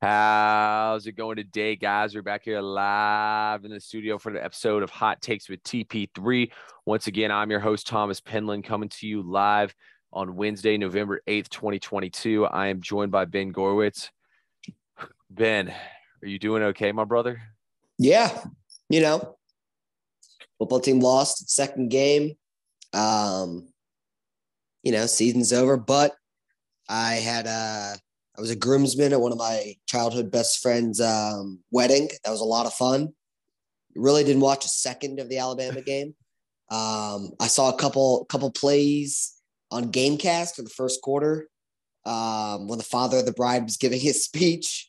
How's it going today, guys? We're back here live in the studio for the episode of Hot Takes with TP3. Once again, I'm your host, Thomas Penland, coming to you live on Wednesday, November 8th, 2022. I am joined by Ben Gorwitz. Ben, are you doing okay, my brother? Yeah, you know, football team lost second game. Um, you know, season's over, but I had a I was a groomsman at one of my childhood best friends' um, wedding. That was a lot of fun. Really didn't watch a second of the Alabama game. Um, I saw a couple couple plays on GameCast for the first quarter um, when the father of the bride was giving his speech.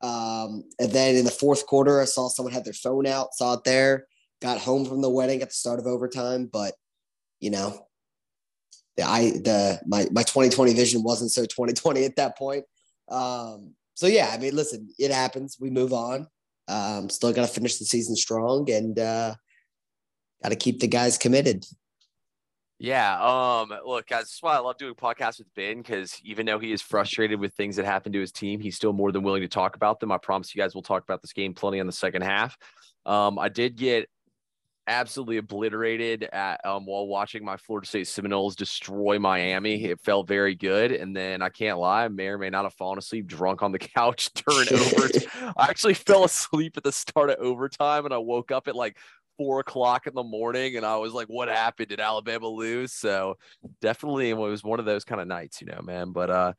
Um, and then in the fourth quarter, I saw someone had their phone out, saw it there, got home from the wedding at the start of overtime. But you know, the I the my my 2020 vision wasn't so 2020 at that point. Um, so yeah, I mean, listen, it happens. We move on. Um, still got to finish the season strong and uh, got to keep the guys committed. Yeah. Um, look, guys, that's why I love doing podcasts with Ben because even though he is frustrated with things that happened to his team, he's still more than willing to talk about them. I promise you guys we'll talk about this game plenty in the second half. Um, I did get absolutely obliterated at um, while watching my Florida State Seminoles destroy Miami. It felt very good, and then I can't lie, I may or may not have fallen asleep drunk on the couch during overtime. I actually fell asleep at the start of overtime, and I woke up at like four o'clock in the morning, and I was like, "What happened? Did Alabama lose?" So definitely, it was one of those kind of nights, you know, man. But uh,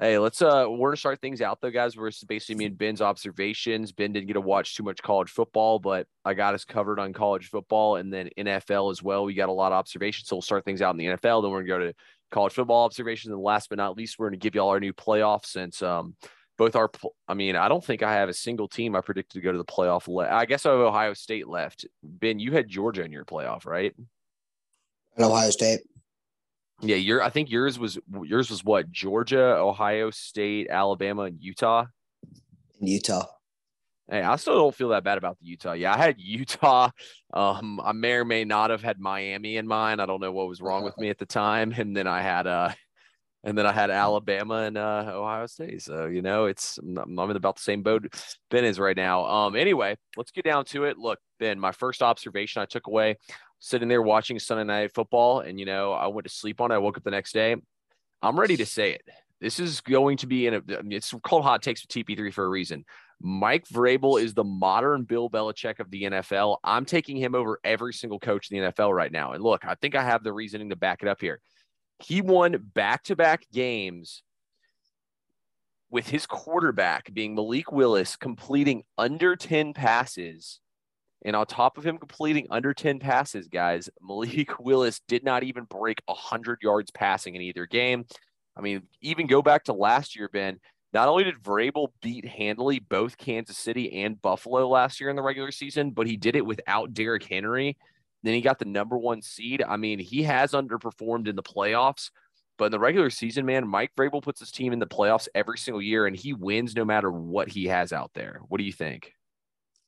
Hey, let's uh we're gonna start things out though, guys. We're basically me and Ben's observations. Ben didn't get to watch too much college football, but I got us covered on college football and then NFL as well. We got a lot of observations. So we'll start things out in the NFL. Then we're gonna go to college football observations. And last but not least, we're gonna give you all our new playoffs since um both our I mean, I don't think I have a single team I predicted to go to the playoff. Le- I guess I have Ohio State left. Ben, you had Georgia in your playoff, right? And Ohio State. Yeah, your I think yours was yours was what Georgia, Ohio State, Alabama, and Utah. In Utah. Hey, I still don't feel that bad about the Utah. Yeah, I had Utah. Um, I may or may not have had Miami in mind. I don't know what was wrong with me at the time, and then I had uh, and then I had Alabama and uh, Ohio State. So you know, it's I'm in about the same boat Ben is right now. Um, anyway, let's get down to it. Look, Ben, my first observation I took away sitting there watching Sunday night football, and you know, I went to sleep on it. I woke up the next day. I'm ready to say it. This is going to be in a. It's called hot takes with TP3 for a reason. Mike Vrabel is the modern Bill Belichick of the NFL. I'm taking him over every single coach in the NFL right now. And look, I think I have the reasoning to back it up here. He won back to back games with his quarterback being Malik Willis completing under 10 passes and on top of him completing under 10 passes, guys, Malik Willis did not even break 100 yards passing in either game. I mean, even go back to last year, Ben. Not only did Vrabel beat handily both Kansas City and Buffalo last year in the regular season, but he did it without Derrick Henry. Then he got the number one seed. I mean, he has underperformed in the playoffs, but in the regular season, man, Mike Vrabel puts his team in the playoffs every single year and he wins no matter what he has out there. What do you think?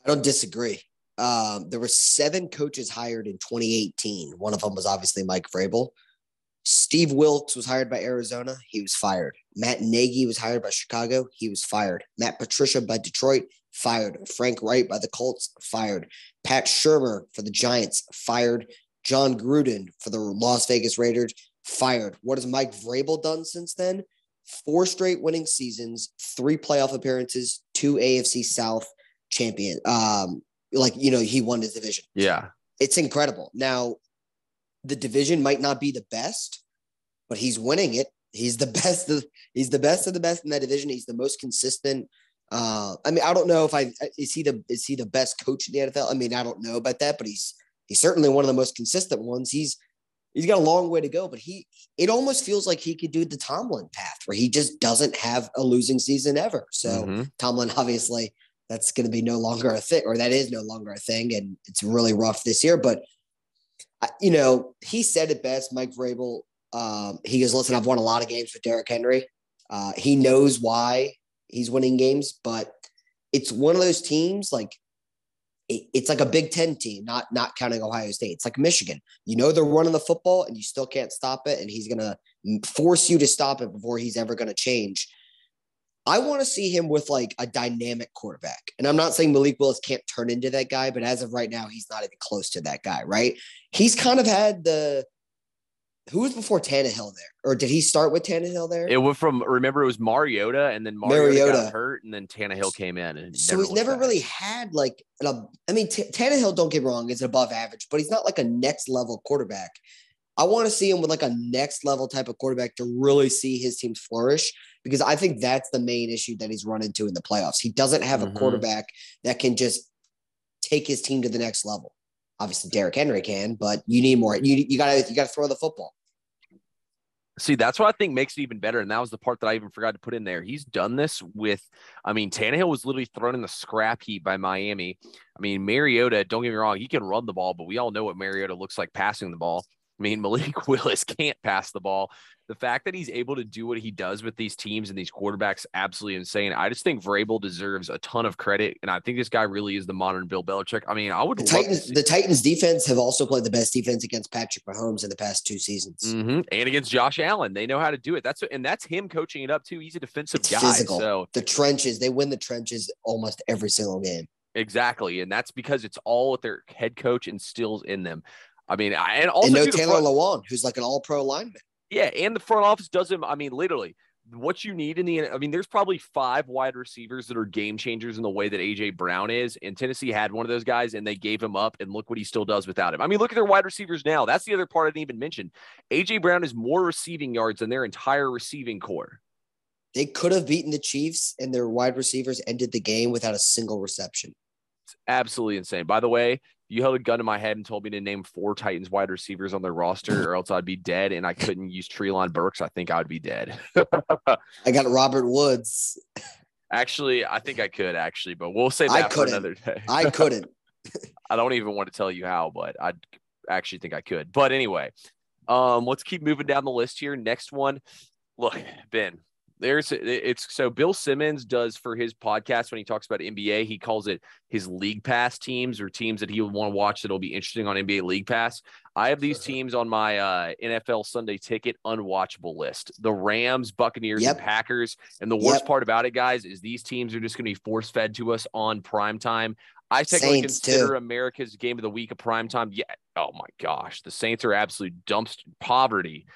I don't disagree. Um, there were seven coaches hired in 2018. One of them was obviously Mike Vrabel. Steve Wilks was hired by Arizona. He was fired. Matt Nagy was hired by Chicago. He was fired. Matt Patricia by Detroit, fired. Frank Reich by the Colts, fired. Pat Shurmur for the Giants, fired. Jon Gruden for the Las Vegas Raiders, fired. What has Mike Vrabel done since then? Four straight winning seasons, three playoff appearances, two AFC South champion um, like you know he won his division. Yeah, it's incredible. Now, the division might not be the best, but he's winning it. He's the best. Of, he's the best of the best in that division. He's the most consistent. Uh, I mean, I don't know if I is he the is he the best coach in the NFL. I mean, I don't know about that, but he's he's certainly one of the most consistent ones. He's he's got a long way to go, but he it almost feels like he could do the Tomlin path where he just doesn't have a losing season ever. So mm-hmm. Tomlin obviously that's going to be no longer a thing, or that is no longer a thing, and it's really rough this year. But you know, he said it best, Mike Vrabel. Um, he goes, "Listen, I've won a lot of games with Derrick Henry. Uh, he knows why he's winning games, but it's one of those teams like." it's like a Big Ten team, not not counting Ohio State. It's like Michigan. You know they're running the football, and you still can't stop it, and he's gonna force you to stop it before he's ever gonna change I want to see him with like a dynamic quarterback. And I'm not saying Malik Willis can't turn into that guy, but as of right now, he's not even close to that guy, right? He's kind of had the who was before Tannehill there? Or did he start with Tannehill there? It went from remember it was Mariota and then Mariota, Mariota. got hurt and then Tannehill came in and so he's never back. really had like an, I mean T- Tannehill don't get wrong is above average, but he's not like a next level quarterback. I want to see him with like a next level type of quarterback to really see his teams flourish because I think that's the main issue that he's run into in the playoffs. He doesn't have mm-hmm. a quarterback that can just take his team to the next level. Obviously, Derrick Henry can, but you need more. You you gotta you gotta throw the football. See, that's what I think makes it even better. And that was the part that I even forgot to put in there. He's done this with, I mean, Tannehill was literally thrown in the scrap heap by Miami. I mean, Mariota, don't get me wrong, he can run the ball, but we all know what Mariota looks like passing the ball. I mean, Malik Willis can't pass the ball. The fact that he's able to do what he does with these teams and these quarterbacks, absolutely insane. I just think Vrabel deserves a ton of credit, and I think this guy really is the modern Bill Belichick. I mean, I would. The Titans, the Titans defense have also played the best defense against Patrick Mahomes in the past two seasons, mm-hmm. and against Josh Allen. They know how to do it. That's and that's him coaching it up too. He's a defensive it's guy. Physical. So the trenches, they win the trenches almost every single game. Exactly, and that's because it's all what their head coach instills in them. I mean, and also and no Taylor front, Lewan, who's like an All Pro lineman. Yeah, and the front office doesn't. I mean, literally, what you need in the. I mean, there's probably five wide receivers that are game changers in the way that AJ Brown is, and Tennessee had one of those guys, and they gave him up, and look what he still does without him. I mean, look at their wide receivers now. That's the other part I didn't even mention. AJ Brown is more receiving yards than their entire receiving corps. They could have beaten the Chiefs, and their wide receivers ended the game without a single reception. It's absolutely insane. By the way, you held a gun to my head and told me to name four Titans wide receivers on their roster, or else I'd be dead. And I couldn't use Treylon Burks. I think I would be dead. I got Robert Woods. Actually, I think I could actually, but we'll say that for another day. I couldn't. I don't even want to tell you how, but I actually think I could. But anyway, um, let's keep moving down the list here. Next one. Look, Ben, there's it's so Bill Simmons does for his podcast when he talks about NBA, he calls it his league pass teams or teams that he would want to watch that'll be interesting on NBA League Pass. I have these teams on my uh, NFL Sunday ticket unwatchable list. The Rams, Buccaneers, yep. and Packers. And the worst yep. part about it, guys, is these teams are just going to be force fed to us on prime time. I technically Saints consider too. America's game of the week a prime time. Yeah. Oh my gosh. The Saints are absolute dumpster poverty.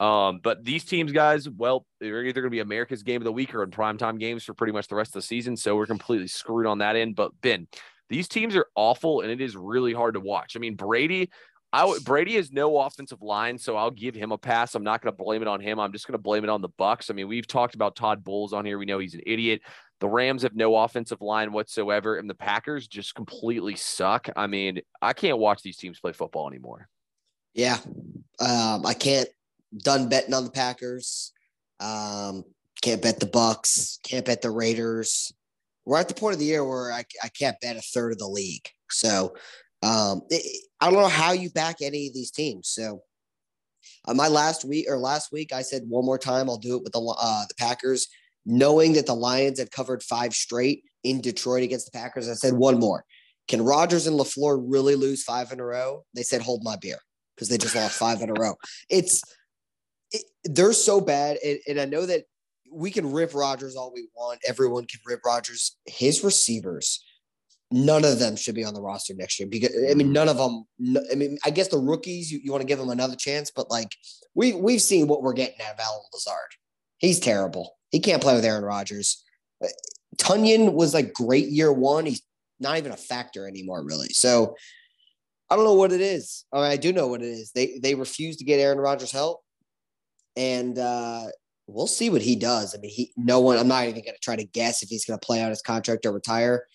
Um, but these teams, guys, well, they're either going to be America's game of the week or in primetime games for pretty much the rest of the season. So we're completely screwed on that end. But Ben, these teams are awful and it is really hard to watch. I mean, Brady, I w- Brady has no offensive line, so I'll give him a pass. I'm not going to blame it on him. I'm just going to blame it on the Bucs. I mean, we've talked about Todd Bowles on here. We know he's an idiot. The Rams have no offensive line whatsoever, and the Packers just completely suck. I mean, I can't watch these teams play football anymore. Yeah, um, I can't done betting on the Packers. Um, can't bet the Bucs. Can't bet the Raiders. We're at the point of the year where I, I can't bet a third of the league. So um, it, I don't know how you back any of these teams. So uh, my last week or last week, I said one more time I'll do it with the uh, the Packers, knowing that the Lions had covered five straight in Detroit against the Packers. I said one more. Can Rodgers and LaFleur really lose five in a row? They said hold my beer because they just lost five in a row. It's it, they're so bad, and, and I know that we can rip Rodgers all we want. Everyone can rip Rodgers. His receivers, none of them should be on the roster next year because I mean, none of them. I mean, I guess the rookies you, you want to give them another chance, but like we we've seen what we're getting out of Allen Lazard. He's terrible. He can't play with Aaron Rodgers. Uh, Tonyan was like great year one. He's not even a factor anymore, really. So I don't know what it is. I, mean, I do know what it is. They they refuse to get Aaron Rodgers help and uh, we'll see what he does. I mean, he no one. I'm not even going to try to guess if he's going to play out his contract or retire.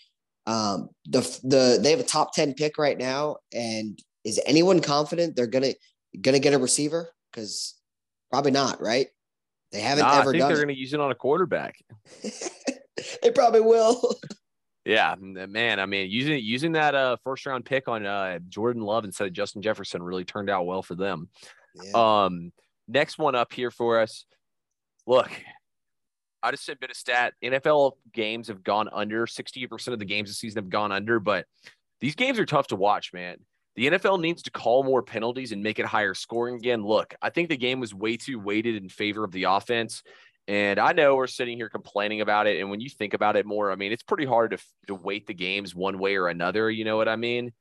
Um, the the they have a top ten pick right now, and is anyone confident they're gonna gonna get a receiver? Because probably not, right? They haven't nah, ever. I think they're going to use it on a quarterback. they probably will. Yeah, man. I mean, using using that uh, first round pick on uh, Jordan Love instead of Justin Jefferson really turned out well for them. Yeah. Um, Next one up here for us. Look, I just said a bit of stat. NFL games have gone under. 60% of the games this season have gone under, but these games are tough to watch, man. The NFL needs to call more penalties and make it higher scoring again. Look, I think the game was way too weighted in favor of the offense. And I know we're sitting here complaining about it. And when you think about it more, I mean, it's pretty hard to, to weight the games one way or another. You know what I mean?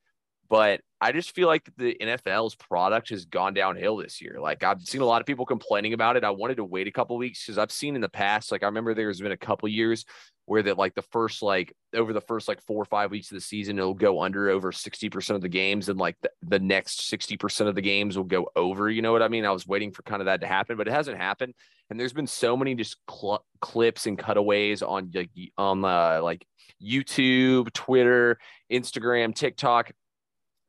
But I just feel like the NFL's product has gone downhill this year. Like I've seen a lot of people complaining about it. I wanted to wait a couple weeks because I've seen in the past, like I remember there's been a couple years where that like the first like over the first like four or five weeks of the season it'll go under over 60% of the games and like the, the next 60% of the games will go over you know what i mean i was waiting for kind of that to happen but it hasn't happened and there's been so many just cl- clips and cutaways on like on uh, like youtube twitter instagram tiktok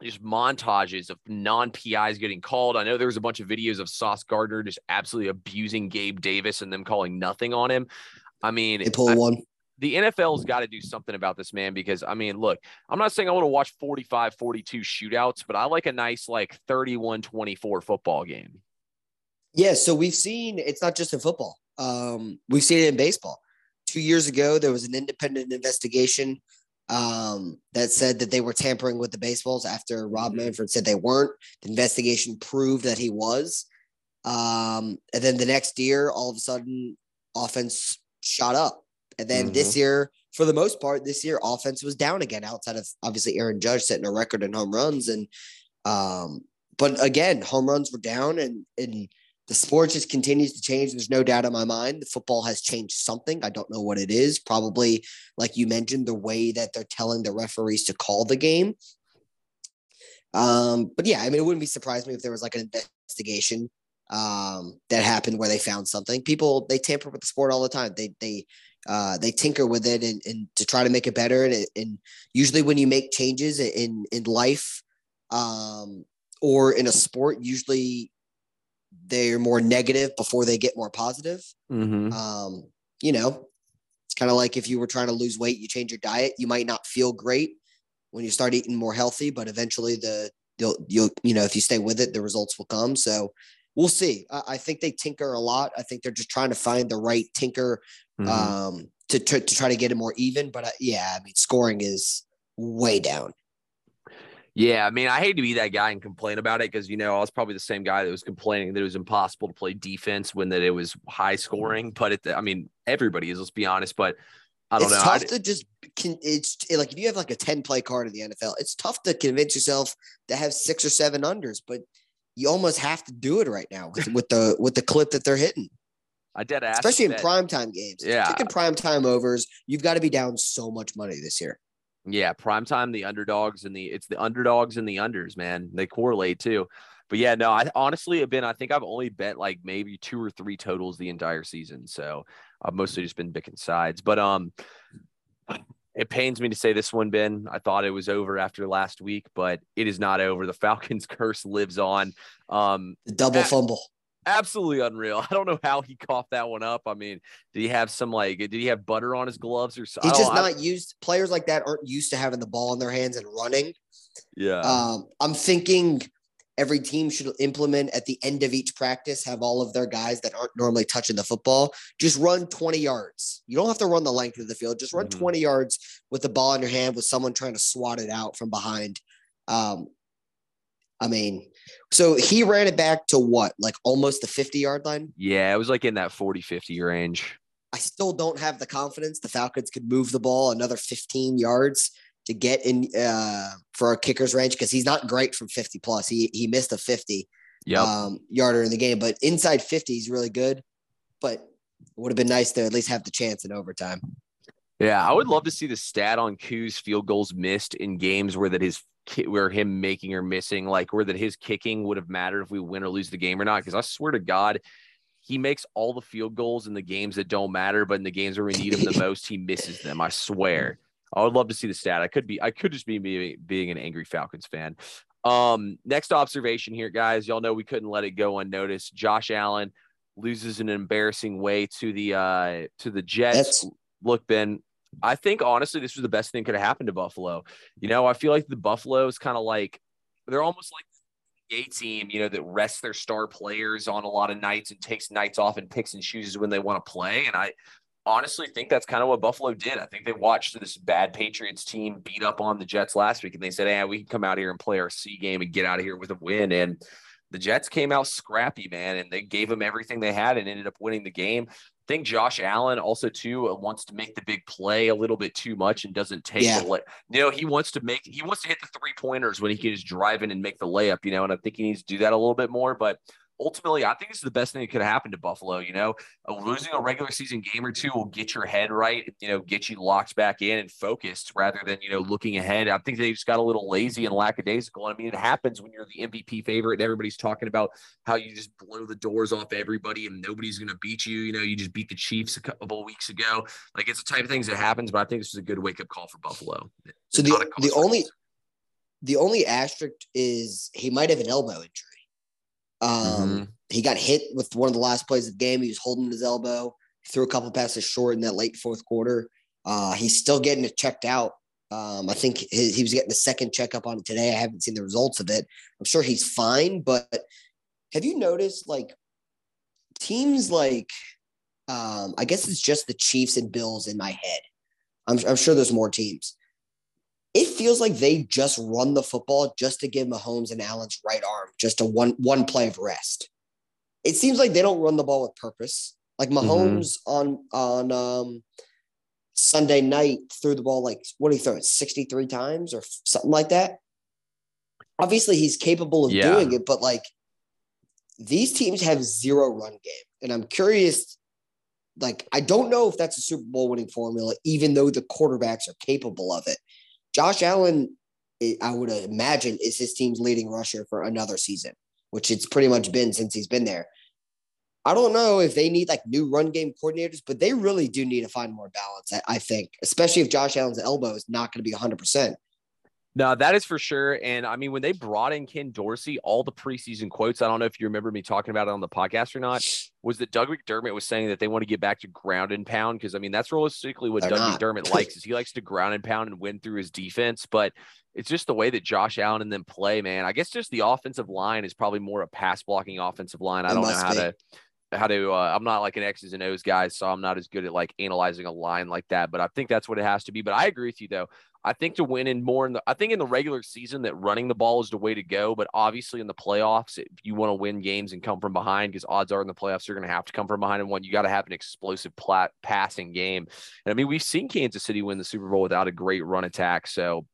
just montages of non-PIs getting called. I know there was a bunch of videos of Sauce Gardner just absolutely abusing Gabe Davis and them calling nothing on him. I mean, they pull I, one the NFL's got to do something about this man because I mean, look, I'm not saying I want to watch 45 42 shootouts, but I like a nice like 31 24 football game. Yeah, so we've seen it's not just in football. Um, we've seen it in baseball. 2 years ago there was an independent investigation um, that said that they were tampering with the baseballs after Rob mm-hmm. Manfred said they weren't. The investigation proved that he was. Um, and then the next year all of a sudden offense shot up and then mm-hmm. this year, for the most part, this year offense was down again, outside of obviously Aaron Judge setting a record in home runs. And um, but again, home runs were down and and the sport just continues to change. There's no doubt in my mind. The football has changed something. I don't know what it is. Probably, like you mentioned, the way that they're telling the referees to call the game. Um, but yeah, I mean, it wouldn't be surprised me if there was like an investigation um, that happened where they found something. People they tamper with the sport all the time. They they uh, they tinker with it and, and to try to make it better. And, and usually, when you make changes in in life um, or in a sport, usually they're more negative before they get more positive. Mm-hmm. Um, you know, it's kind of like if you were trying to lose weight, you change your diet. You might not feel great when you start eating more healthy, but eventually the you'll you'll you know if you stay with it, the results will come. So we'll see. I, I, think they tinker a lot. I think they're just trying to find the right tinker mm-hmm. um, to, to, to try to get it more even. But uh, yeah, I mean, scoring is way down. Yeah, I mean, I hate to be that guy and complain about it because you know I was probably the same guy that was complaining that it was impossible to play defense when that it was high scoring. But it, I mean, everybody is. Let's be honest. But I don't it's know. It's tough I, to just can. It's like if you have like a ten play card in the NFL, it's tough to convince yourself to have six or seven unders. But you almost have to do it right now with, with the with the clip that they're hitting. I did ask, especially in primetime games. Yeah, taking primetime overs, you've got to be down so much money this year. Yeah, primetime, the underdogs and the it's the underdogs and the unders, man. They correlate too. But yeah, no, I honestly have been. I think I've only bet like maybe two or three totals the entire season. So I've mostly just been picking sides. But um, it pains me to say this one, Ben. I thought it was over after last week, but it is not over. The Falcons curse lives on. Um, double fumble. Absolutely unreal. I don't know how he coughed that one up. I mean, did he have some like did he have butter on his gloves or something? He's just not used players like that aren't used to having the ball in their hands and running. Yeah. Um, I'm thinking every team should implement at the end of each practice have all of their guys that aren't normally touching the football just run 20 yards you don't have to run the length of the field just run mm-hmm. 20 yards with the ball in your hand with someone trying to swat it out from behind um, i mean so he ran it back to what like almost the 50 yard line yeah it was like in that 40 50 range i still don't have the confidence the falcons could move the ball another 15 yards to get in uh, for a kicker's range because he's not great from 50 plus. He he missed a 50 yep. um, yarder in the game, but inside 50 he's really good. But it would have been nice to at least have the chance in overtime. Yeah, I would love to see the stat on Koo's field goals missed in games where that his where him making or missing, like or that his kicking would have mattered if we win or lose the game or not. Because I swear to God, he makes all the field goals in the games that don't matter, but in the games where we need him the most, he misses them. I swear. I would love to see the stat. I could be, I could just be being, being an angry Falcons fan. Um, next observation here, guys. Y'all know we couldn't let it go unnoticed. Josh Allen loses an embarrassing way to the uh to the Jets. That's... Look, Ben, I think honestly this was the best thing could have happened to Buffalo. You know, I feel like the Buffalo is kind of like they're almost like a team, you know, that rests their star players on a lot of nights and takes nights off and picks and chooses when they want to play. And I honestly think that's kind of what Buffalo did. I think they watched this bad Patriots team beat up on the Jets last week, and they said, "Hey, we can come out here and play our C game and get out of here with a win." And the Jets came out scrappy, man, and they gave them everything they had and ended up winning the game. I think Josh Allen also too uh, wants to make the big play a little bit too much and doesn't take yeah. the you know he wants to make he wants to hit the three pointers when he can just drive in and make the layup you know and I think he needs to do that a little bit more but ultimately, I think this is the best thing that could happen to Buffalo. You know, uh, losing a regular season game or two will get your head right, you know, get you locked back in and focused rather than, you know, looking ahead. I think they just got a little lazy and lackadaisical. I mean, it happens when you're the MVP favorite and everybody's talking about how you just blow the doors off everybody and nobody's going to beat you. You know, you just beat the Chiefs a couple of weeks ago. Like it's the type of things that happens, but I think this is a good wake up call for Buffalo. So the, the only, the only asterisk is he might have an elbow injury. Um, mm-hmm. He got hit with one of the last plays of the game. He was holding his elbow, threw a couple passes short in that late fourth quarter. Uh, he's still getting it checked out. Um, I think he, he was getting the second checkup on it today. I haven't seen the results of it. I'm sure he's fine, but have you noticed like teams like um, I guess it's just the Chiefs and Bills in my head. I'm, I'm sure there's more teams it feels like they just run the football just to give Mahomes and Allen's right arm just a one one play of rest. It seems like they don't run the ball with purpose. Like mm-hmm. Mahomes mm-hmm. on on um, Sunday night threw the ball like what do you throw it 63 times or something like that. Obviously, he's capable of yeah. doing it, but like these teams have zero run game, and I'm curious. Like, I don't know if that's a Super Bowl winning formula, even though the quarterbacks are capable of it. Josh Allen, I would imagine, is his team's leading rusher for another season, which it's pretty much been since he's been there. I don't know if they need like new run game coordinators, but they really do need to find more balance, I, think, especially if Josh Allen's elbow is not going to be 100%. No, that is for sure. And I mean, when they brought in Ken Dorsey, all the preseason quotes, I don't know if you remember me talking about it on the podcast or not, was that Doug McDermott was saying that they want to get back to ground and pound. Cause I mean, that's realistically what They're Doug not. McDermott likes is he likes to ground and pound and win through his defense. But it's just the way that Josh Allen and them play, man. I guess just the offensive line is probably more a pass blocking offensive line. I don't know how be. to how to uh, I'm not like an X's and O's guy, so I'm not as good at like analyzing a line like that. But I think that's what it has to be. But I agree with you though. I think to win in more in the I think in the regular season that running the ball is the way to go. But obviously in the playoffs, if you want to win games and come from behind, because odds are in the playoffs you're going to have to come from behind and one. You got to have an explosive plat- passing game. And I mean we've seen Kansas City win the Super Bowl without a great run attack. So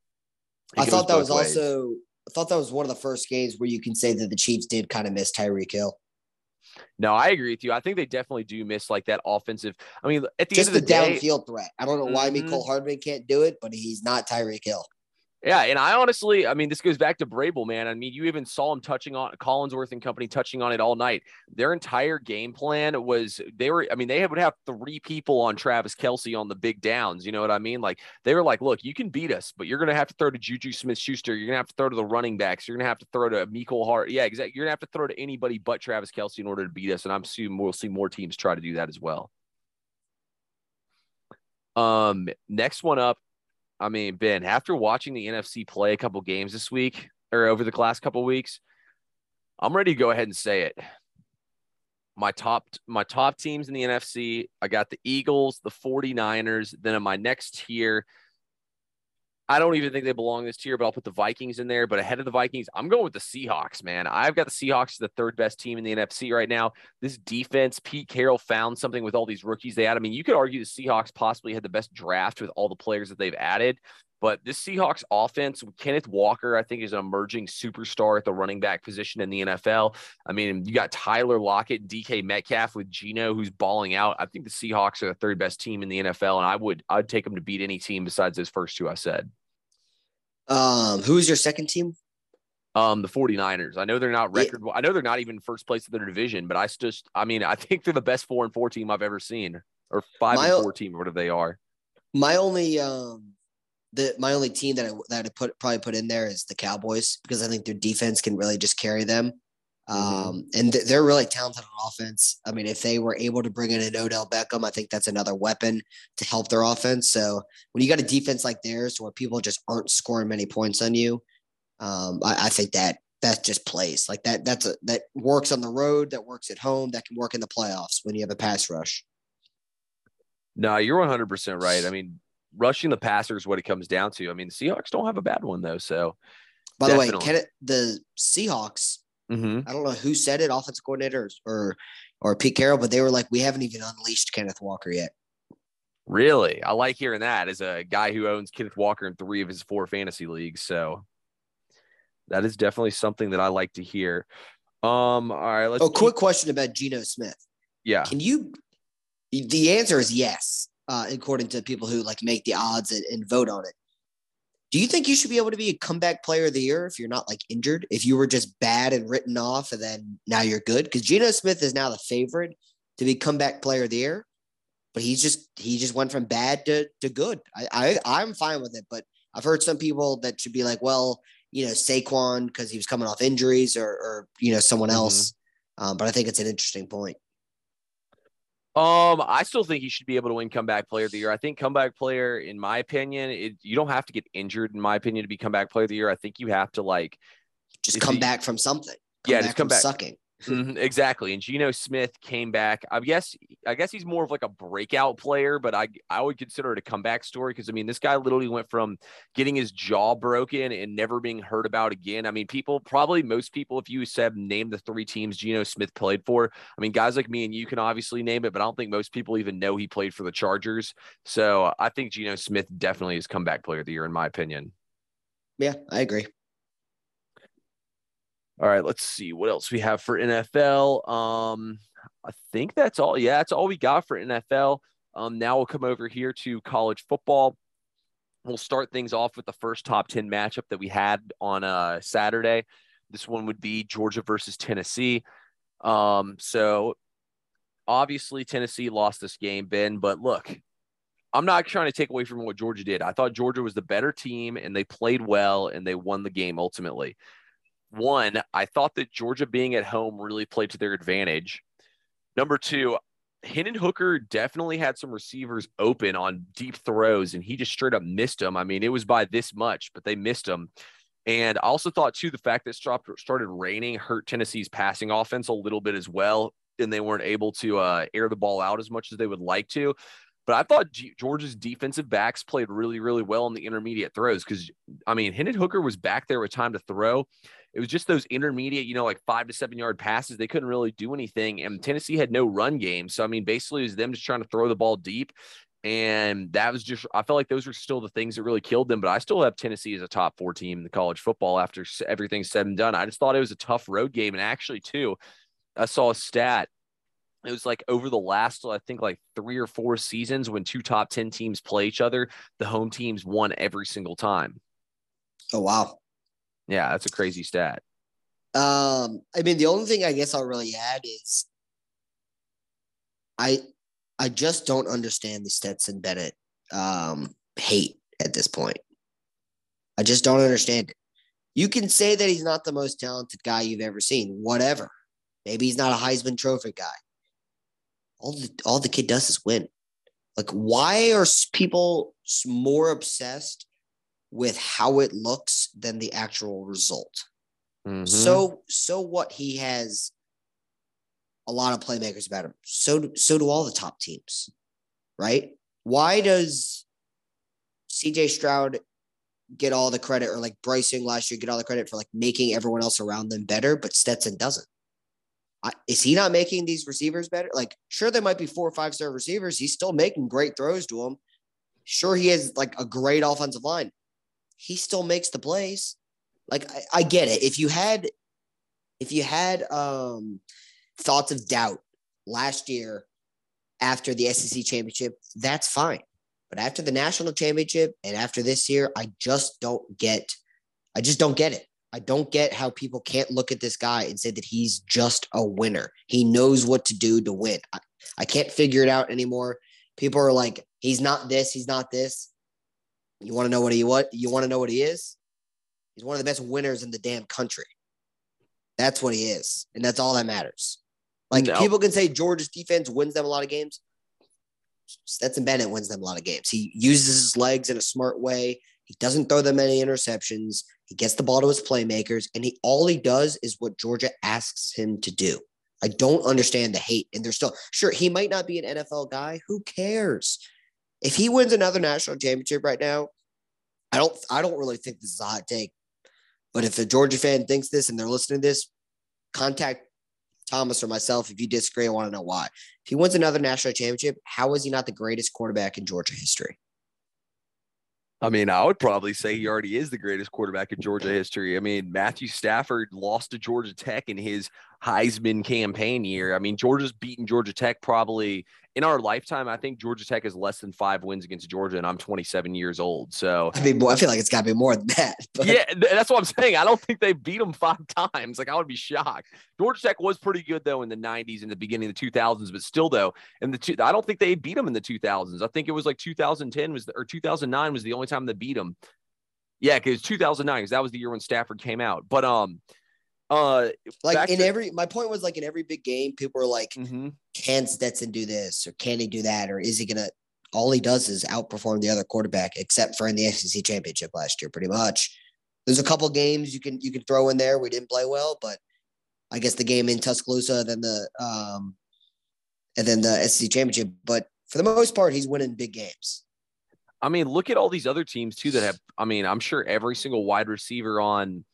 I thought that was ways. also I thought that was one of the first games where you can say that the Chiefs did kind of miss Tyreek Hill. No, I agree with you. I think they definitely do miss like that offensive. I mean, at the just end of the, the downfield threat. I don't know why mm-hmm. Mecole Hardman can't do it, but he's not Tyreek Hill. Yeah, and I honestly, I mean, this goes back to Vrabel, man. I mean, you even saw him touching on Collinsworth and company touching on it all night. Their entire game plan was they were, I mean, they would have three people on Travis Kelce on the big downs. You know what I mean? Like they were like, look, you can beat us, but you're gonna have to throw to Juju Smith Schuster. You're gonna have to throw to the running backs. You're gonna have to throw to Mecole Hart. Yeah, exactly. You're gonna have to throw to anybody but Travis Kelce in order to beat us. And I'm assuming we'll see more teams try to do that as well. Um, next one up, I mean, Ben, after watching the NFC play a couple games this week or over the last couple weeks, I'm ready to go ahead and say it. My top my top teams in the NFC, I got the Eagles, the 49ers, then in my next tier, I don't even think they belong this tier, but I'll put the Vikings in there. But ahead of the Vikings, I'm going with the Seahawks, man. I've got the Seahawks as the third best team in the NFC right now. This defense, Pete Carroll found something with all these rookies they had. I mean, you could argue the Seahawks possibly had the best draft with all the players that they've added. But this Seahawks offense, Kenneth Walker, I think, is an emerging superstar at the running back position in the NFL. I mean, you got Tyler Lockett, DK Metcalf with Geno, who's balling out. I think the Seahawks are the third best team in the NFL, and I would I'd take them to beat any team besides those first two I said. Um, who is your second team? Um, the 49ers. I know they're not record. Yeah. I know they're not even first place in their division, but I just, I mean, I think they're the best four and four team I've ever seen, or five my, and four team, whatever they are. My only, um, the my only team that I that I put probably put in there is the Cowboys because I think their defense can really just carry them. Mm-hmm. Um, and th- they're really talented on offense. I mean, if they were able to bring in an Odell Beckham, I think that's another weapon to help their offense. So when you got a defense like theirs where people just aren't scoring many points on you, um, I, I think that that just plays like that. That's a that works on the road, that works at home, that can work in the playoffs when you have a pass rush. No, you're 100 percent right. I mean, rushing the passer is what it comes down to. I mean, the Seahawks don't have a bad one though. So, by definitely. the way, can it, the Seahawks Mhm. I don't know who said it, offensive coordinator or, or or Pete Carroll, but they were like, we haven't even unleashed Kenneth Walker yet. Really? I like hearing that as a guy who owns Kenneth Walker in three of his four fantasy leagues. So that is definitely something that I like to hear. Um, all right, let's Oh, keep- quick question about Geno Smith. yeah. Can you? The answer is yes, uh, according to people who like make the odds and, and vote on it. Do you think you should be able to be a comeback player of the year if you're not like injured? If you were just bad and written off, and then now you're good? Because Geno Smith is now the favorite to be comeback player of the year, but he's just he just went from bad to to good. I, I I'm fine with it, but I've heard some people that should be like, well, you know, Saquon because he was coming off injuries, or or you know someone Mhm. else. Um, but I think it's an interesting point. Um, I still think he should be able to win comeback player of the year. I think comeback player, in my opinion, it, you don't have to get injured, in my opinion, to be comeback player of the year. I think you have to like just come back from something. Yeah, back just come from back. sucking. Mhm, exactly. And Geno Smith came back. I guess I guess he's more of like a breakout player, but I I would consider it a comeback story because I mean this guy literally went from getting his jaw broken and never being heard about again. I mean, people probably most people, if you said name the three teams Geno Smith played for, I mean, guys like me and you can obviously name it, but I don't think most people even know he played for the Chargers. So I think Geno Smith definitely is comeback player of the year, in my opinion. Yeah, I agree. All right, let's see what else we have for NFL. Um, I think that's all. Yeah, that's all we got for NFL. Um, now we'll come over here to college football. We'll start things off with the first top 10 matchup that we had on uh, Saturday. This one would be Georgia versus Tennessee. Um, so obviously Tennessee lost this game, Ben, but look, I'm not trying to take away from what Georgia did. I thought Georgia was the better team and they played well and they won the game ultimately one, I thought that Georgia being at home really played to their advantage. Number two, Hendon Hooker definitely had some receivers open on deep throws, and he just straight up missed them. I mean, it was by this much, but they missed them. And I also thought too the fact that it started raining hurt Tennessee's passing offense a little bit as well, and they weren't able to uh, air the ball out as much as they would like to. But I thought G- Georgia's defensive backs played really, really well in the intermediate throws because I mean, Hendon Hooker was back there with time to throw. It was just those intermediate, you know, like five to seven yard passes. They couldn't really do anything. And Tennessee had no run game. So, I mean, basically, it was them just trying to throw the ball deep. And that was just, I felt like those were still the things that really killed them. But I still have Tennessee as a top four team in the college football after everything's said and done. I just thought it was a tough road game. And actually, too, I saw a stat. It was like over the last, I think, like three or four seasons when two top 10 teams play each other, the home teams won every single time. Oh wow. Yeah, that's a crazy stat. Um, I mean, the only thing I guess I'll really add is I I just don't understand the Stetson Bennett um hate at this point. I just don't understand it. You can say that he's not the most talented guy you've ever seen, whatever. Maybe he's not a Heisman Trophy guy. All the all the kid does is win. Like, why are people more obsessed with how it looks than the actual result? Mhm. So so what he has a lot of playmakers about him. So do, so do all the top teams, right? Why does CJ Stroud get all the credit or like Bryce Young last year get all the credit for like making everyone else around them better, but Stetson doesn't? I, is he not making these receivers better? Like, sure, there might be four or five star receivers. He's still making great throws to them. Sure, he has like a great offensive line. He still makes the plays. Like, I, I get it. If you had, if you had um thoughts of doubt last year after the SEC championship, that's fine. But after the national championship and after this year, I just don't get, I just don't get it. I don't get how people can't look at this guy and say that he's just a winner. He knows what to do to win. I, I can't figure it out anymore. People are like, he's not this, he's not this. You want to know what he what you want to know what he is? He's one of the best winners in the damn country. That's what he is, and that's all that matters. Like No. people can say Georgia's defense wins them a lot of games. Stetson Bennett wins them a lot of games. He uses his legs in a smart way. He doesn't throw them any interceptions. He gets the ball to his playmakers, and he all he does is what Georgia asks him to do. I don't understand the hate, and they're still sure he might not be an NFL guy. Who cares? If he wins another national championship right now, I don't. I don't really think this is a hot take. But if a Georgia fan thinks this and they're listening to this, contact Thomas or myself if you disagree. I want to know why. If he wins another national championship, how is he not the greatest quarterback in Georgia history? I mean, I would probably say he already is the greatest quarterback in Georgia history. I mean, Matthew Stafford lost to Georgia Tech in his Heisman campaign year. I mean, Georgia's beaten Georgia Tech probably in our lifetime. I think Georgia Tech is less than five wins against Georgia, and I'm 27 years old. So I mean, I feel like it's got to be more than that. But. Yeah, that's what I'm saying. I don't think they beat them five times. Like I would be shocked. Georgia Tech was pretty good though in the 90s and the beginning of the 2000s, but still though in the two, I don't think they beat them in the 2000s. I think it was like 2010 was the, or 2009 was the only time they beat them. Yeah, because 2009 because that was the year when Stafford came out. But um, uh, like in to- every, my point was like in every big game, people are like, mm-hmm. "Can Stetson do this or can he do that or is he gonna?" All he does is outperform the other quarterback, except for in the SEC championship last year, pretty much. There's a couple games you can you can throw in there we didn't play well, but I guess the game in Tuscaloosa, then the um, and then the SEC championship. But for the most part, he's winning big games. I mean, look at all these other teams too that have. I mean, I'm sure every single wide receiver on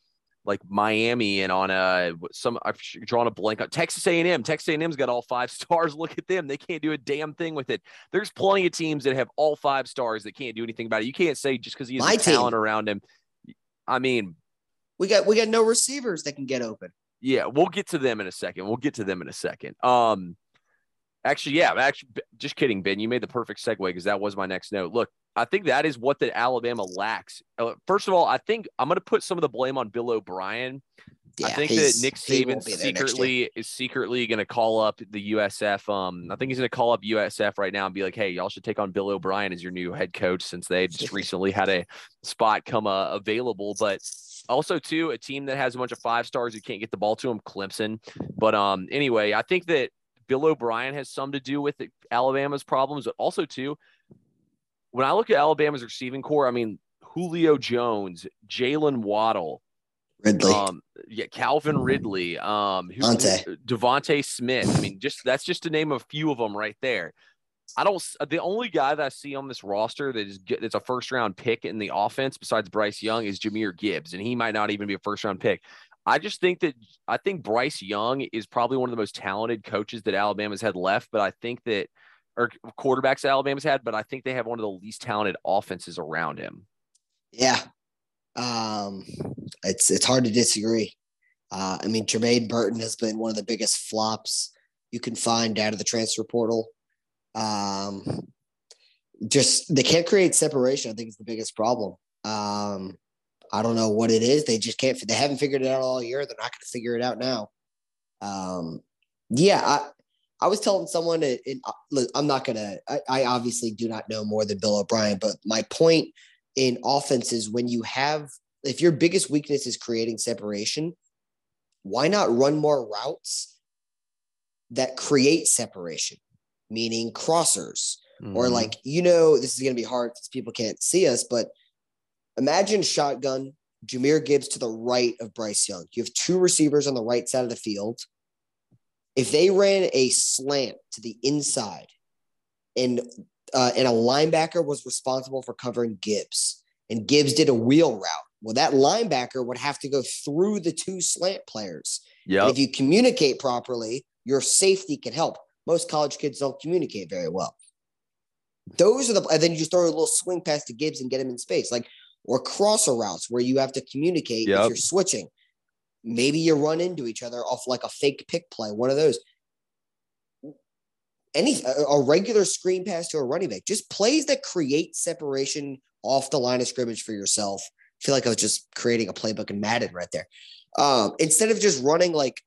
like Miami and on a some I've drawn a blank on Texas A&M. Texas A&M's got all five stars. Look at them; they can't do a damn thing with it. There's plenty of teams that have all five stars that can't do anything about it. You can't say just because he has talent around him. I mean, we got we got no receivers that can get open. Yeah, we'll get to them in a second. We'll get to them in a second. Um, actually, yeah, actually, just kidding, Ben. You made the perfect segue because that was my next note. Look, I think that is what the Alabama lacks. Uh, first of all, I think I'm going to put some of the blame on Bill O'Brien. Yeah, I think that Nick Saban secretly is secretly going to call up the USF. Um, I think he's going to call up USF right now and be like, "Hey, y'all should take on Bill O'Brien as your new head coach since they just recently had a spot come uh, available." But also, too, a team that has a bunch of five stars who can't get the ball to them, Clemson. But um, anyway, I think that Bill O'Brien has some to do with Alabama's problems, but also too, when I look at Alabama's receiving corps, I mean Julio Jones, Jaylen Waddle, Ridley, um, yeah, Calvin Ridley, um, who, DeVonta Smith. I mean, just that's just to name a few of them right there. I don't. The only guy that I see on this roster that is that's a first round pick in the offense besides Bryce Young is Jahmyr Gibbs, and he might not even be a first round pick. I just think that I think Bryce Young is probably one of the most talented coaches that Alabama's had left, but I think that or quarterbacks Alabama's had, but I think they have one of the least talented offenses around him. Yeah. Um, it's it's hard to disagree. Uh, I mean, Jermaine Burton has been one of the biggest flops you can find out of the transfer portal. Um, just they can't create separation. I think is the biggest problem. Um, I don't know what it is. They just can't. They haven't figured it out all year. They're not going to figure it out now. Um, yeah, I, I was telling someone, in, uh, I'm not gonna. I, I obviously do not know more than Bill O'Brien, but my point in offense is when you have, if your biggest weakness is creating separation, why not run more routes that create separation, meaning crossers, mm-hmm. or like you know, this is gonna be hard because people can't see us, but imagine shotgun Jahmyr Gibbs to the right of Bryce Young. You have two receivers on the right side of the field if they ran a slant to the inside and uh, and a linebacker was responsible for covering Gibbs and Gibbs did a wheel route, well, that linebacker would have to go through the two slant players. Yeah. If you communicate properly, your safety can help. Most college kids don't communicate very well. Those are the, and then you just throw a little swing pass to Gibbs and get him in space, like or crosser routes where you have to communicate yep. if you're switching. Maybe you run into each other off like a fake pick play, one of those. Any a regular screen pass to a running back, just plays that create separation off the line of scrimmage for yourself. I feel like I was just creating a playbook in Madden right there. Um, instead of just running like